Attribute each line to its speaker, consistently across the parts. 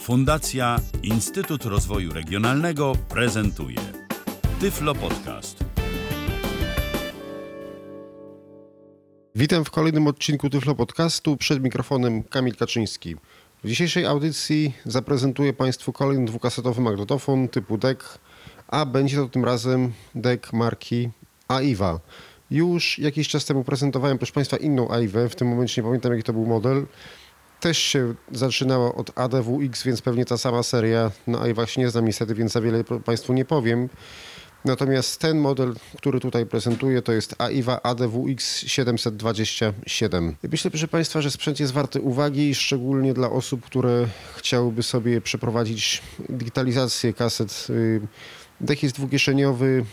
Speaker 1: Fundacja Instytut Rozwoju Regionalnego prezentuje Tyflo Podcast.
Speaker 2: Witam w kolejnym odcinku Tyflo Podcastu. Przed mikrofonem Kamil Kaczyński. W dzisiejszej audycji zaprezentuję Państwu kolejny dwukasetowy magnetofon typu DEC, a będzie to tym razem DEC marki AIWA. Już jakiś czas temu prezentowałem, proszę Państwa, inną AIWę. W tym momencie nie pamiętam, jaki to był model. Też się zaczynała od ADWX, więc pewnie ta sama seria. Na AIWach się nie znam niestety, więc za wiele Państwu nie powiem. Natomiast ten model, który tutaj prezentuję, to jest AIWA ADWX 727. Myślę, proszę Państwa, że sprzęt jest warty uwagi, szczególnie dla osób, które chciałyby sobie przeprowadzić digitalizację kaset. Dech jest dwukieszeniowy,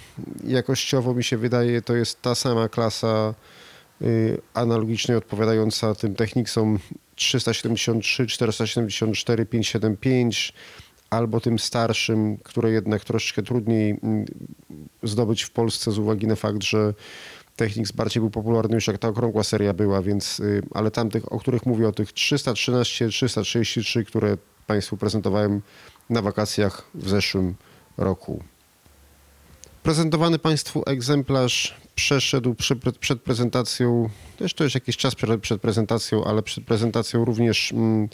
Speaker 2: jakościowo mi się wydaje, to jest ta sama klasa y, analogicznie odpowiadająca tym Technicsom 373, 474, 575 albo tym starszym, które jednak troszeczkę trudniej mm, zdobyć w Polsce z uwagi na fakt, że Technics bardziej był popularny już jak ta okrągła seria była, więc, y, ale tamtych, o których mówię, o tych 313, 333, które Państwu prezentowałem na wakacjach w zeszłym roku. Prezentowany Państwu egzemplarz przeszedł przed, prezentacją, też to już jakiś czas przed, przed prezentacją, ale przed prezentacją również mm,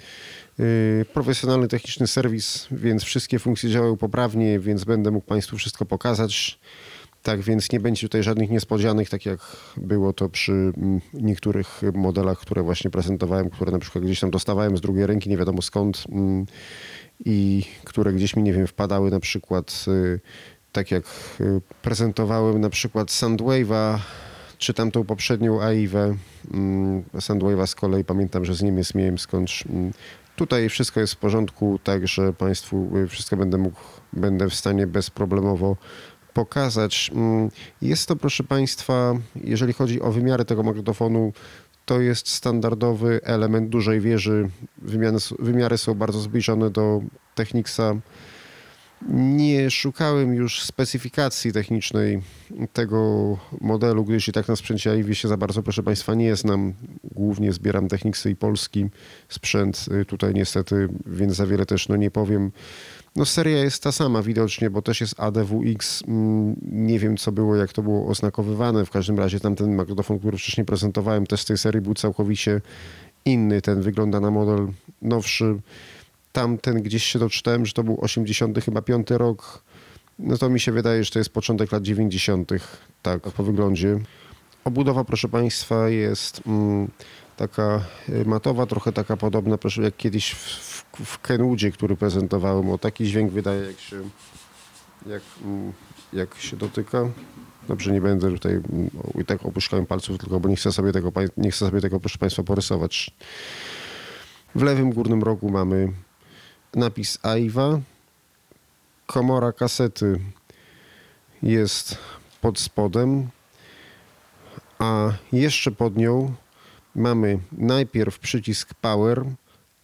Speaker 2: yy, profesjonalny techniczny serwis, więc wszystkie funkcje działają poprawnie, więc będę mógł Państwu wszystko pokazać. Tak więc nie będzie tutaj żadnych niespodzianek, tak jak było to przy mm, niektórych modelach, które właśnie prezentowałem, które na przykład gdzieś tam dostawałem z drugiej ręki, nie wiadomo skąd mm, i które gdzieś mi, nie wiem, wpadały na przykład y, tak jak y, prezentowałem na przykład Sandwave'a, czy tamtą poprzednią AIWę. Mm, Sandwave'a z kolei pamiętam, że z Niemiec miałem skądś. Mm, tutaj wszystko jest w porządku, także Państwu y, wszystko będę mógł, będę w stanie bezproblemowo pokazać. Mm, jest to, proszę Państwa, jeżeli chodzi o wymiary tego magnetofonu, to jest standardowy element dużej wieży. Wymiary, są bardzo zbliżone do Technicsa nie szukałem już specyfikacji technicznej tego modelu, gdyż i tak na sprzęcie AIWI się za bardzo, proszę Państwa, nie znam. Głównie zbieram Technicsy i polski sprzęt y, tutaj niestety, więc za wiele też no nie powiem. No seria jest ta sama widocznie, bo też jest ADWX. Mm, nie wiem co było, jak to było oznakowywane. W każdym razie tamten magnetofon, który wcześniej prezentowałem też z tej serii był całkowicie inny. Ten wygląda na model nowszy tamten gdzieś się doczytałem, że to był 80 chyba 5 rok. No to mi się wydaje, że to jest początek lat 90. tak po wyglądzie. Obudowa, proszę Państwa, jest mm, taka y, matowa, trochę taka podobna, proszę, jak kiedyś w, w, w Kenwoodzie, który prezentowałem. O taki dźwięk wydaje, jak się, jak, mm, jak się dotyka. Dobrze, nie będę tutaj mm, i tak opuszczałem palców, tylko bo nie chcę sobie tego, nie chcę sobie tego proszę Państwa, porysować. W lewym górnym rogu mamy napis AIWA. Komora kasety jest pod spodem, a jeszcze pod nią mamy najpierw przycisk Power,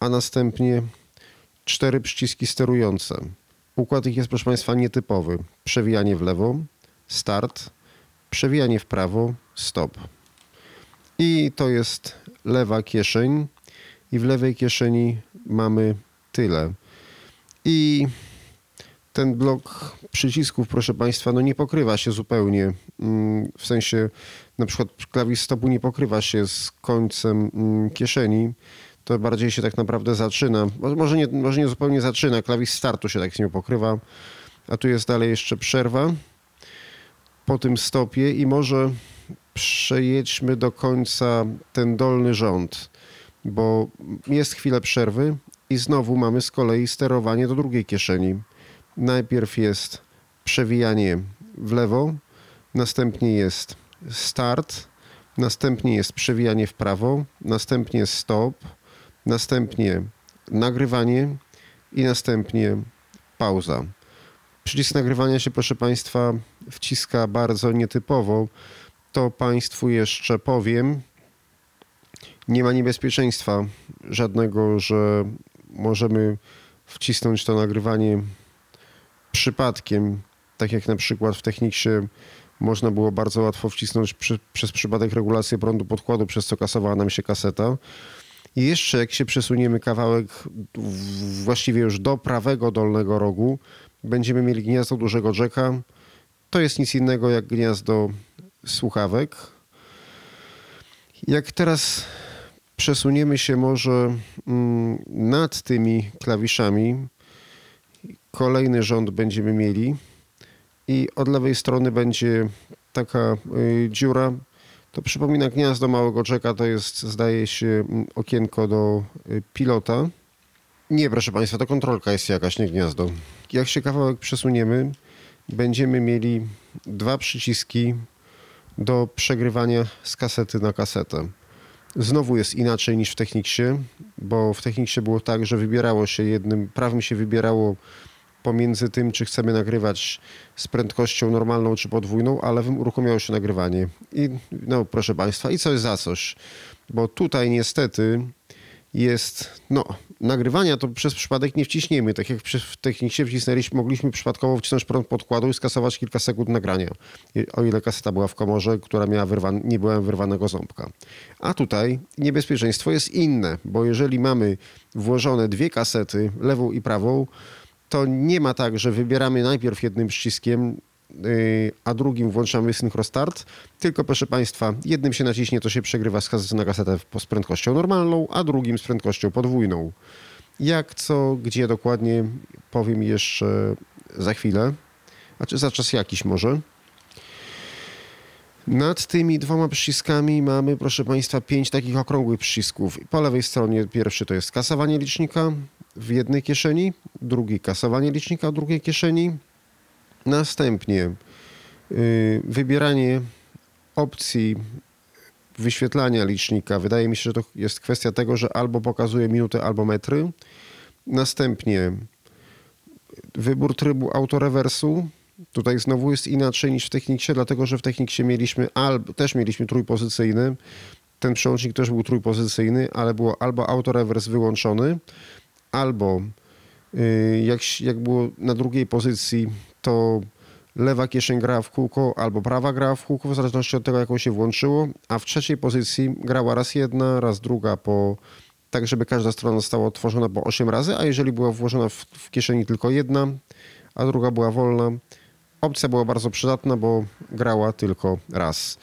Speaker 2: a następnie cztery przyciski sterujące. Układ ich jest, proszę Państwa, nietypowy. Przewijanie w lewo, start, przewijanie w prawo, stop. I to jest lewa kieszeń i w lewej kieszeni mamy tyle. I ten blok przycisków, proszę Państwa, no nie pokrywa się zupełnie. Mm, w sensie na przykład klawisz stopu nie pokrywa się z końcem mm, kieszeni. To bardziej się tak naprawdę zaczyna. Może nie, może nie zupełnie zaczyna, klawisz startu się tak z nią pokrywa. A tu jest dalej jeszcze przerwa po tym stopie i może przejedźmy do końca ten dolny rząd, bo jest chwilę przerwy, i znowu mamy z kolei sterowanie do drugiej kieszeni. Najpierw jest przewijanie w lewo, następnie jest start, następnie jest przewijanie w prawo, następnie stop, następnie nagrywanie i następnie pauza. Przycisk nagrywania się, proszę Państwa, wciska bardzo nietypowo. To Państwu jeszcze powiem. Nie ma niebezpieczeństwa żadnego, że możemy wcisnąć to nagrywanie przypadkiem, tak jak na przykład w Techniksie można było bardzo łatwo wcisnąć przy, przez przypadek regulację prądu podkładu, przez co kasowała nam się kaseta. I jeszcze jak się przesuniemy kawałek właściwie już do prawego dolnego rogu, będziemy mieli gniazdo dużego jacka. To jest nic innego jak gniazdo słuchawek. Jak teraz przesuniemy się może mm, nad tymi klawiszami, kolejny rząd będziemy mieli i od lewej strony będzie taka y, dziura. To przypomina gniazdo małego czeka, to jest zdaje się mm, okienko do y, pilota. Nie, proszę Państwa, to kontrolka jest jakaś, nie gniazdo. Jak się kawałek przesuniemy, będziemy mieli dwa przyciski do przegrywania z kasety na kasetę. Znowu jest inaczej niż w Techniksie, bo w Techniksie było tak, że wybierało się jednym, prawym się wybierało pomiędzy tym, czy chcemy nagrywać z prędkością normalną czy podwójną, a lewym uruchomiało się nagrywanie. I no proszę Państwa, i coś za coś, bo tutaj niestety jest, no, nagrywania to przez przypadek nie wciśniemy. Tak jak w technicznie wcisnęliśmy, mogliśmy przypadkowo wcisnąć prąd podkładu i skasować kilka sekund nagrania. O ile kaseta była w komorze, która miała wyrwan, nie była wyrwanego ząbka. A tutaj niebezpieczeństwo jest inne, bo jeżeli mamy włożone dwie kasety, lewą i prawą, to nie ma tak, że wybieramy najpierw jednym przyciskiem a drugim włączamy synchrostart. Tylko proszę Państwa, jednym się naciśnie, to się przegrywa z kasety na kasetę z prędkością normalną, a drugim z prędkością podwójną. Jak, co, gdzie dokładnie powiem jeszcze za chwilę, znaczy za czas jakiś może. Nad tymi dwoma przyciskami mamy, proszę Państwa, pięć takich okrągłych przycisków. Po lewej stronie pierwszy to jest kasowanie licznika w jednej kieszeni, drugi kasowanie licznika w drugiej kieszeni, Następnie y, wybieranie opcji wyświetlania licznika. Wydaje mi się, że to jest kwestia tego, że albo pokazuje minuty, albo metry. Następnie wybór trybu autorewersu. Tutaj znowu jest inaczej niż w Techniksie, dlatego że w Techniksie mieliśmy albo, też mieliśmy trójpozycyjny. Ten przełącznik też był trójpozycyjny, ale było albo autorewers wyłączony, albo y, jak, jak było na drugiej pozycji to lewa kieszeń grała w kółko albo prawa grała w kółko, w zależności od tego, jaką się włączyło, a w trzeciej pozycji grała raz jedna, raz druga po tak, żeby każda strona została otworzona po 8 razy, a jeżeli była włożona w, w kieszeni tylko jedna, a druga była wolna, opcja była bardzo przydatna, bo grała tylko raz.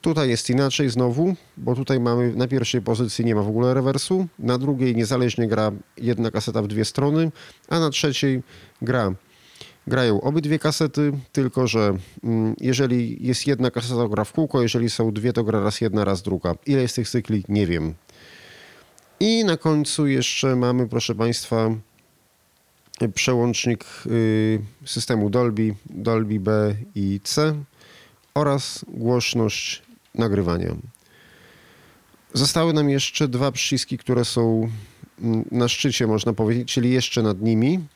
Speaker 2: Tutaj jest inaczej znowu, bo tutaj mamy na pierwszej pozycji nie ma w ogóle rewersu, na drugiej niezależnie gra jedna kaseta w dwie strony, a na trzeciej gra grają obydwie kasety, tylko że mm, jeżeli jest jedna kaseta, to gra w kółko, jeżeli są dwie, to gra raz jedna, raz druga. Ile jest tych cykli? Nie wiem. I na końcu jeszcze mamy, proszę Państwa, przełącznik y, systemu Dolby, Dolby B i C oraz głośność nagrywania. Zostały nam jeszcze dwa przyciski, które są mm, na szczycie, można powiedzieć, czyli jeszcze nad nimi.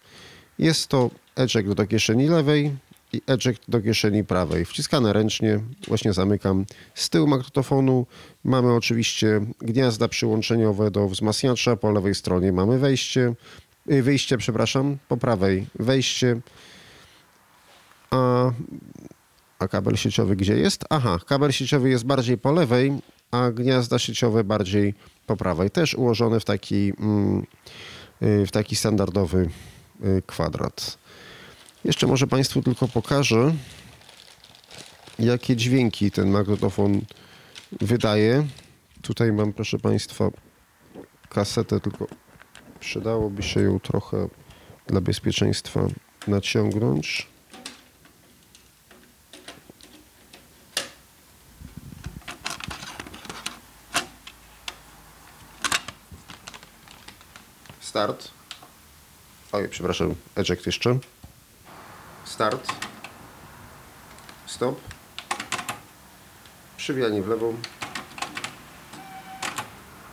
Speaker 2: Jest to eject do kieszeni lewej i eject do kieszeni prawej. Wciskane ręcznie, właśnie zamykam. Z tyłu magnetofonu mamy oczywiście gniazda przyłączeniowe do wzmacniacza. Po lewej stronie mamy wejście, y, wyjście, przepraszam, po prawej wejście. A, a kabel sieciowy gdzie jest? Aha, kabel sieciowy jest bardziej po lewej, a gniazda sieciowe bardziej po prawej. Też ułożone w taki, mm, y, w taki standardowy y, kwadrat. Jeszcze może Państwu tylko pokażę, jakie dźwięki ten magnetofon wydaje. Tutaj mam, proszę Państwa, kasetę, tylko przydałoby się ją trochę dla bezpieczeństwa naciągnąć. Start. Oj, przepraszam, eject jeszcze. Start. Stop. Przewijanie w lewą.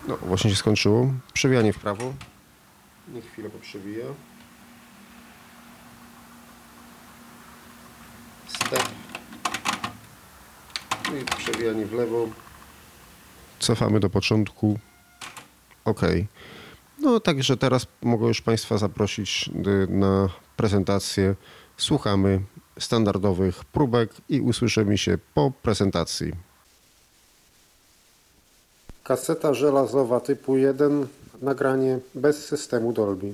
Speaker 2: No, właśnie się skończyło. Przewijanie w prawo. Niech chwilę poprzewija. Step. I przewijanie w lewo. Cofamy do początku. OK. No, także teraz mogę już Państwa zaprosić y, na prezentację Słuchamy standardowych próbek i usłyszymy się po prezentacji. Kaseta żelazowa typu 1, nagranie bez systemu Dolby.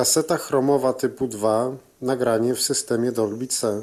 Speaker 2: Kaseta chromowa typu 2, nagranie w systemie Dolby C.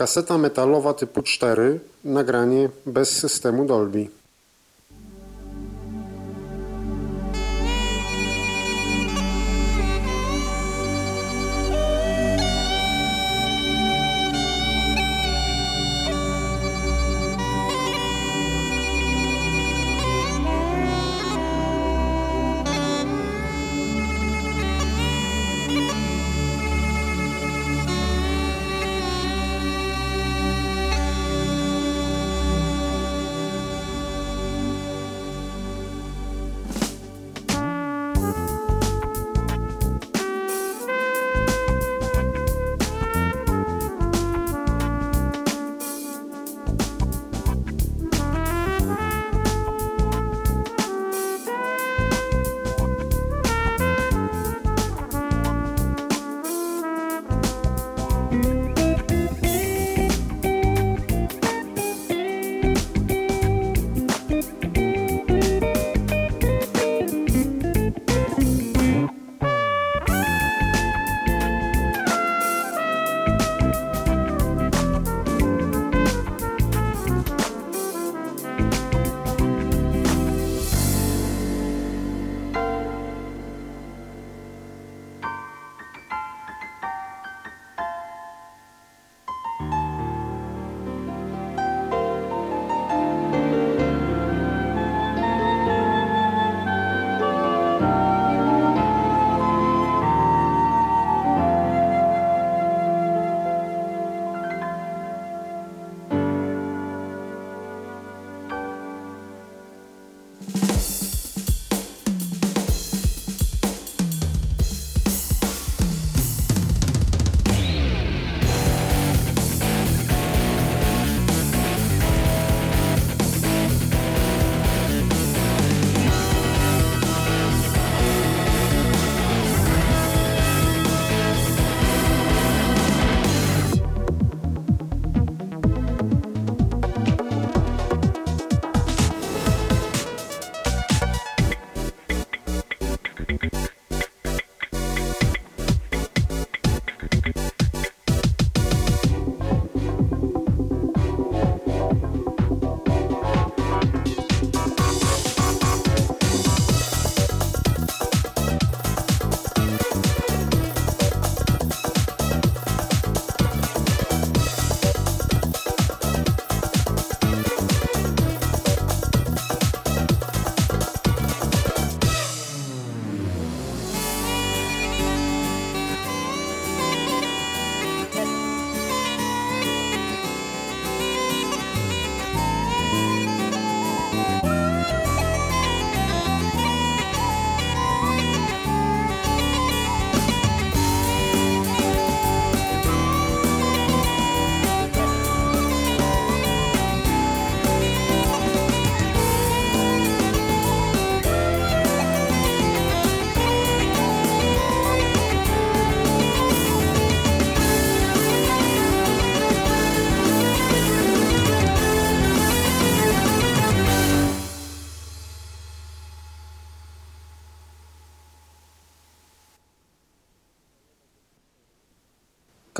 Speaker 2: Kaseta metalowa typu 4, nagranie bez systemu Dolby.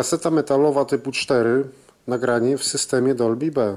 Speaker 2: Kaseta metalowa typu 4, nagranie w systemie Dolby B.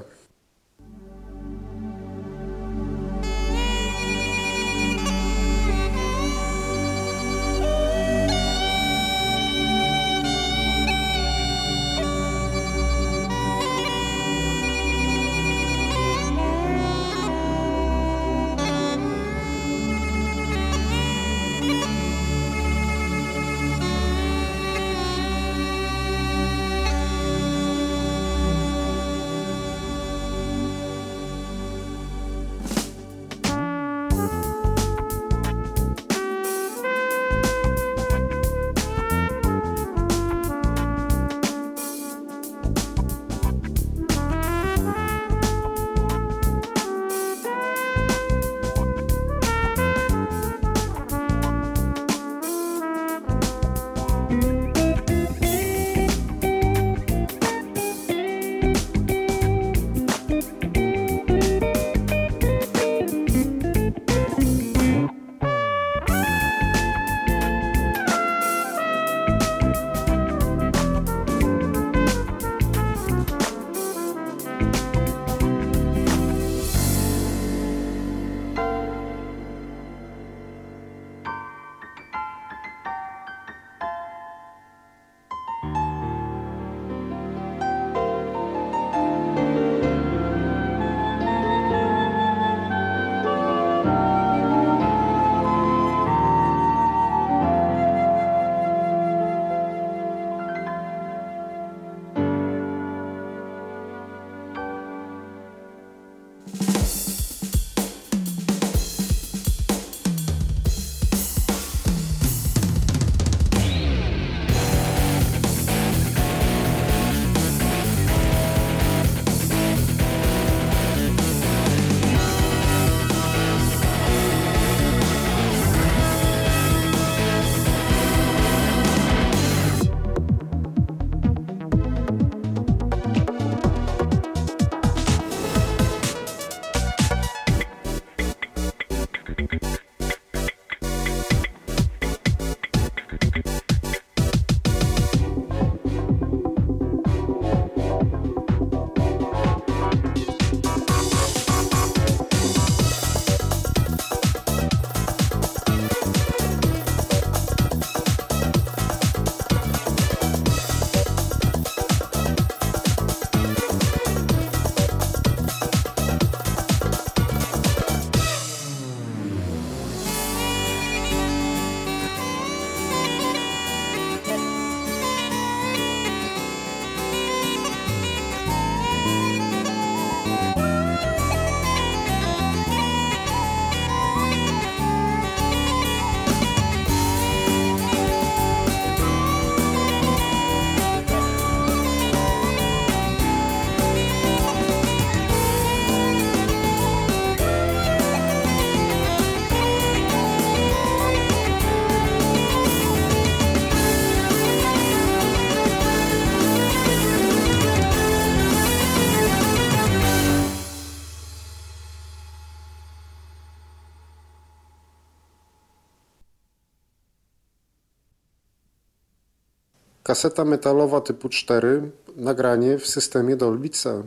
Speaker 2: Kaseta metalowa typu 4, nagranie w systemie Dolby C.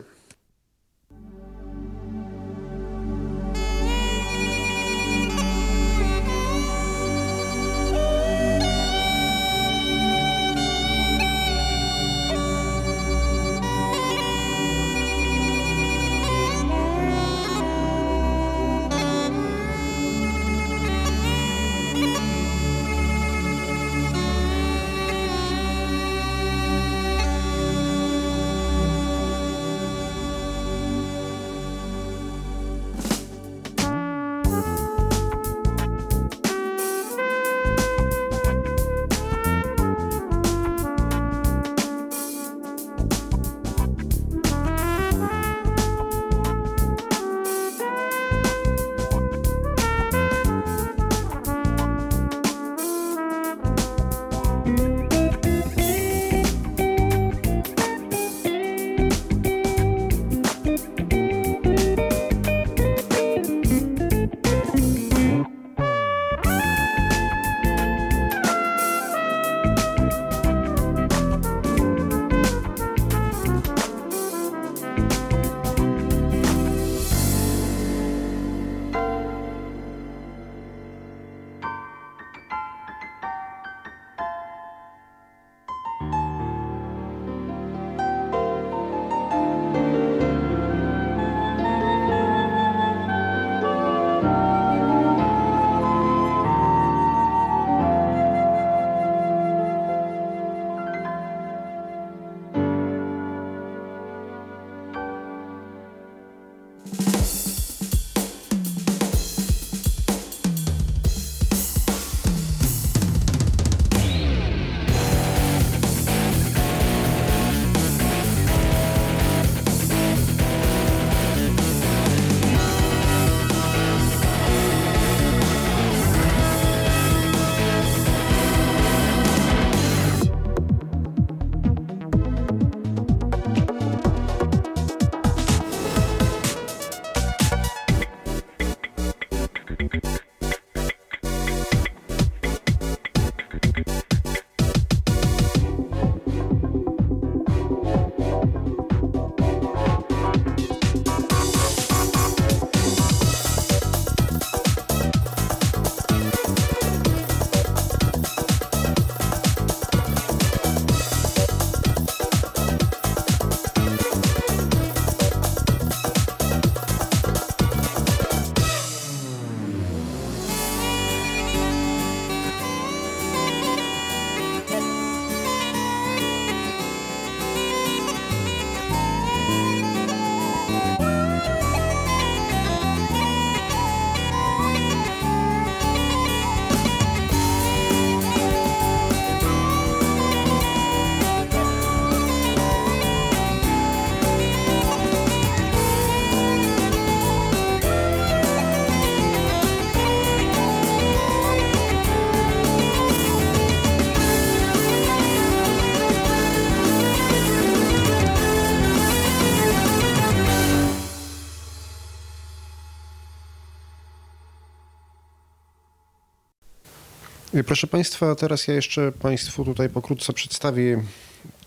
Speaker 2: Proszę Państwa, teraz ja jeszcze Państwu tutaj pokrótce przedstawię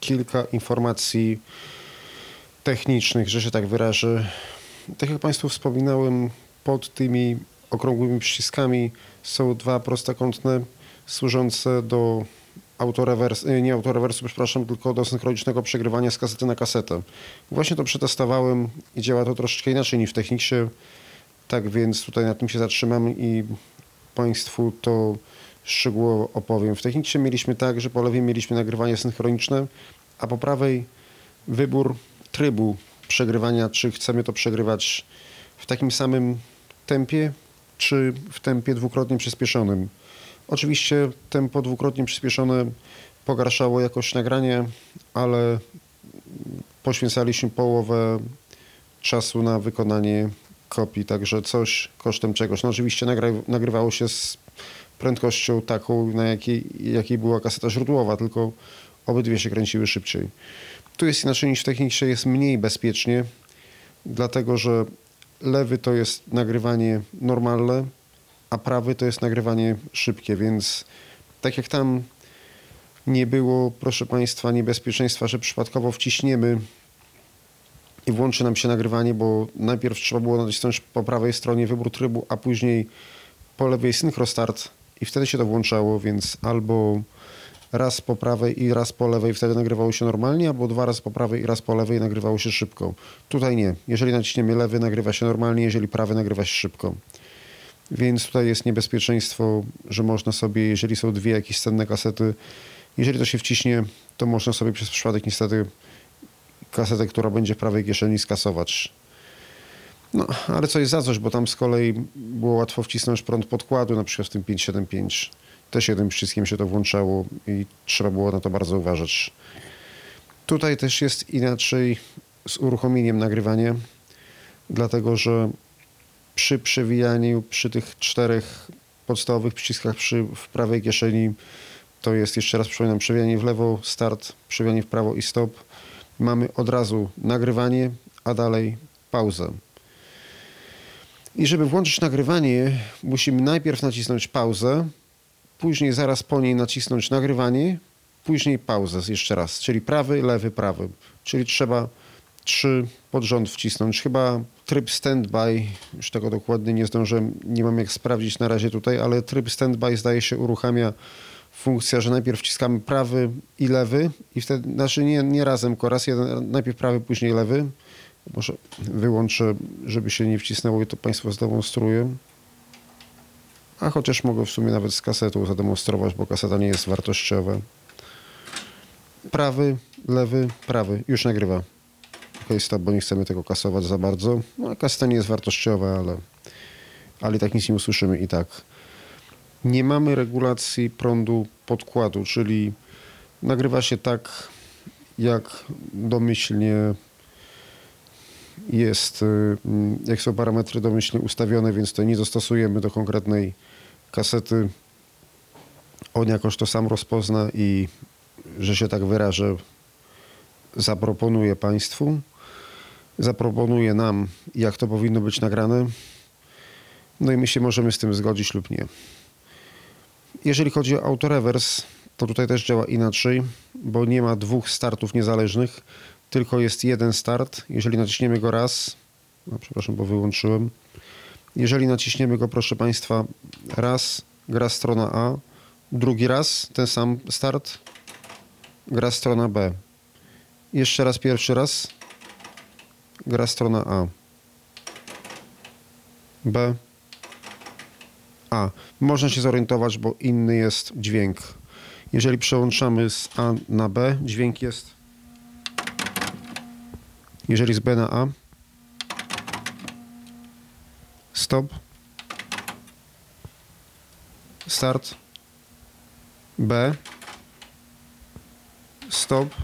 Speaker 2: kilka informacji technicznych, że się tak wyrażę. Tak jak Państwu wspominałem, pod tymi okrągłymi przyciskami są dwa prostokątne służące do autorewersu, nie autorewersu, przepraszam, tylko do synchronicznego przegrywania z kasety na kasetę. Właśnie to przetestowałem i działa to troszeczkę inaczej niż w Techniksie. Tak więc tutaj na tym się zatrzymam i Państwu to szczegółowo opowiem. W Techniksie mieliśmy tak, że po lewej mieliśmy nagrywanie synchroniczne, a po prawej wybór trybu przegrywania, czy chcemy to przegrywać w takim samym tempie, czy w tempie dwukrotnie przyspieszonym. Oczywiście tempo dwukrotnie przyspieszone pogarszało jakość nagrania, ale poświęcaliśmy połowę czasu na wykonanie kopii, także coś kosztem czegoś. No oczywiście nagrywało się z prędkością taką, na jakiej, jakiej była kaseta źródłowa, tylko obydwie się kręciły szybciej. Tu jest inaczej niż w Techniksie, jest mniej bezpiecznie, dlatego że lewy to jest nagrywanie normalne, a prawy to jest nagrywanie szybkie, więc tak jak tam nie było, proszę Państwa, niebezpieczeństwa, że przypadkowo wciśniemy i włączy nam się nagrywanie, bo najpierw trzeba było nacisnąć po prawej stronie wybór trybu, a później po lewej synchrostart i wtedy się to włączało, więc albo raz po prawej i raz po lewej wtedy nagrywało się normalnie, albo dwa razy po prawej i raz po lewej nagrywało się szybko. Tutaj nie. Jeżeli naciśniemy lewy, nagrywa się normalnie, jeżeli prawy, nagrywa się szybko. Więc tutaj jest niebezpieczeństwo, że można sobie, jeżeli są dwie jakieś cenne kasety, jeżeli to się wciśnie, to można sobie przez przypadek niestety kasetę, która będzie w prawej kieszeni skasować. No, ale co jest za coś, bo tam z kolei było łatwo wcisnąć prąd podkładu, na przykład w tym 575. Też jednym przyciskiem się to włączało i trzeba było na to bardzo uważać. Tutaj też jest inaczej z uruchomieniem nagrywania, dlatego że przy przewijaniu, przy tych czterech podstawowych przyciskach przy, w prawej kieszeni, to jest jeszcze raz przypominam, przewijanie w lewo, start, przewijanie w prawo i stop. Mamy od razu nagrywanie, a dalej pauzę. I żeby włączyć nagrywanie, musimy najpierw nacisnąć pauzę, później zaraz po niej nacisnąć nagrywanie, później pauzę jeszcze raz, czyli prawy, lewy, prawy. Czyli trzeba trzy pod rząd wcisnąć. Chyba tryb standby, już tego dokładnie nie zdążyłem, nie mam jak sprawdzić na razie tutaj, ale tryb standby zdaje się uruchamia funkcja, że najpierw wciskamy prawy i lewy i wtedy, znaczy nie, nie razem, tylko raz jeden, najpierw prawy, później lewy. Może wyłączę, żeby się nie wcisnęło i to Państwu zademonstruję. A chociaż mogę w sumie nawet z kasetą zademonstrować, bo kaseta nie jest wartościowa. Prawy, lewy, prawy. Już nagrywa. Ok, stop, bo nie chcemy tego kasować za bardzo. No, kaseta nie jest wartościowa, ale, ale i tak nic nie usłyszymy i tak. Nie mamy regulacji prądu podkładu, czyli nagrywa się tak, jak domyślnie jest, y, jak są parametry domyślnie ustawione, więc to nie dostosujemy do konkretnej kasety. On jakoś to sam rozpozna i, że się tak wyrażę, zaproponuje Państwu, zaproponuje nam, jak to powinno być nagrane. No i my się możemy z tym zgodzić lub nie. Jeżeli chodzi o autorewers, to tutaj też działa inaczej, bo nie ma dwóch startów niezależnych, tylko jest jeden start. Jeżeli naciśniemy go raz, no przepraszam, bo wyłączyłem. Jeżeli naciśniemy go, proszę Państwa, raz, gra strona A, drugi raz, ten sam start, gra strona B. Jeszcze raz, pierwszy raz, gra strona A. B, A. Można się zorientować, bo inny jest dźwięk. Jeżeli przełączamy z A na B, dźwięk jest jeżeli z B na A. Stop. Start. B. Stop.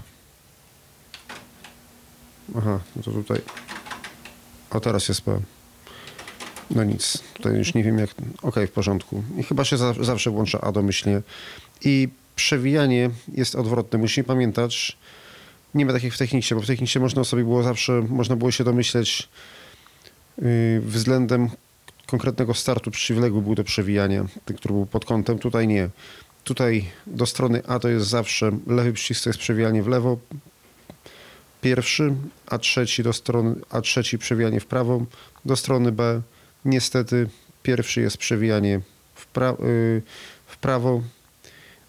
Speaker 2: Aha, no to tutaj. O, teraz jest B. No nic, tutaj już nie wiem jak. Ok, w porządku. I chyba się za, zawsze włącza A domyślnie. I przewijanie jest odwrotne. Musimy pamiętać, nie ma takich w techniksie, bo w techniksie można sobie było zawsze, można było się domyśleć yy, względem konkretnego startu przeciwległy był do przewijania, ten, który był pod kątem. Tutaj nie. Tutaj do strony A to jest zawsze lewy przycisk to jest przewijanie w lewo, pierwszy, a trzeci do strony, a trzeci przewijanie w prawo. Do strony B niestety pierwszy jest przewijanie w, pra, y, w prawo,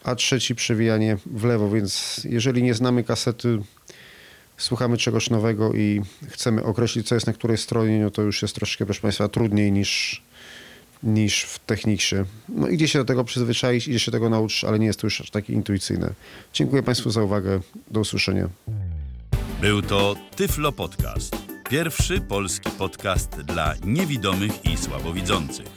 Speaker 2: a trzeci przewijanie w lewo, więc jeżeli nie znamy kasety, słuchamy czegoś nowego i chcemy określić, co jest na której stronie, no to już jest troszkę, proszę Państwa, trudniej niż, niż w Techniksie. No idzie się do tego przyzwyczaić, idzie się tego nauczyć, ale nie jest to już aż takie intuicyjne. Dziękuję Państwu za uwagę. Do usłyszenia.
Speaker 1: Był to Tyflo Podcast. Pierwszy polski podcast dla niewidomych i słabowidzących.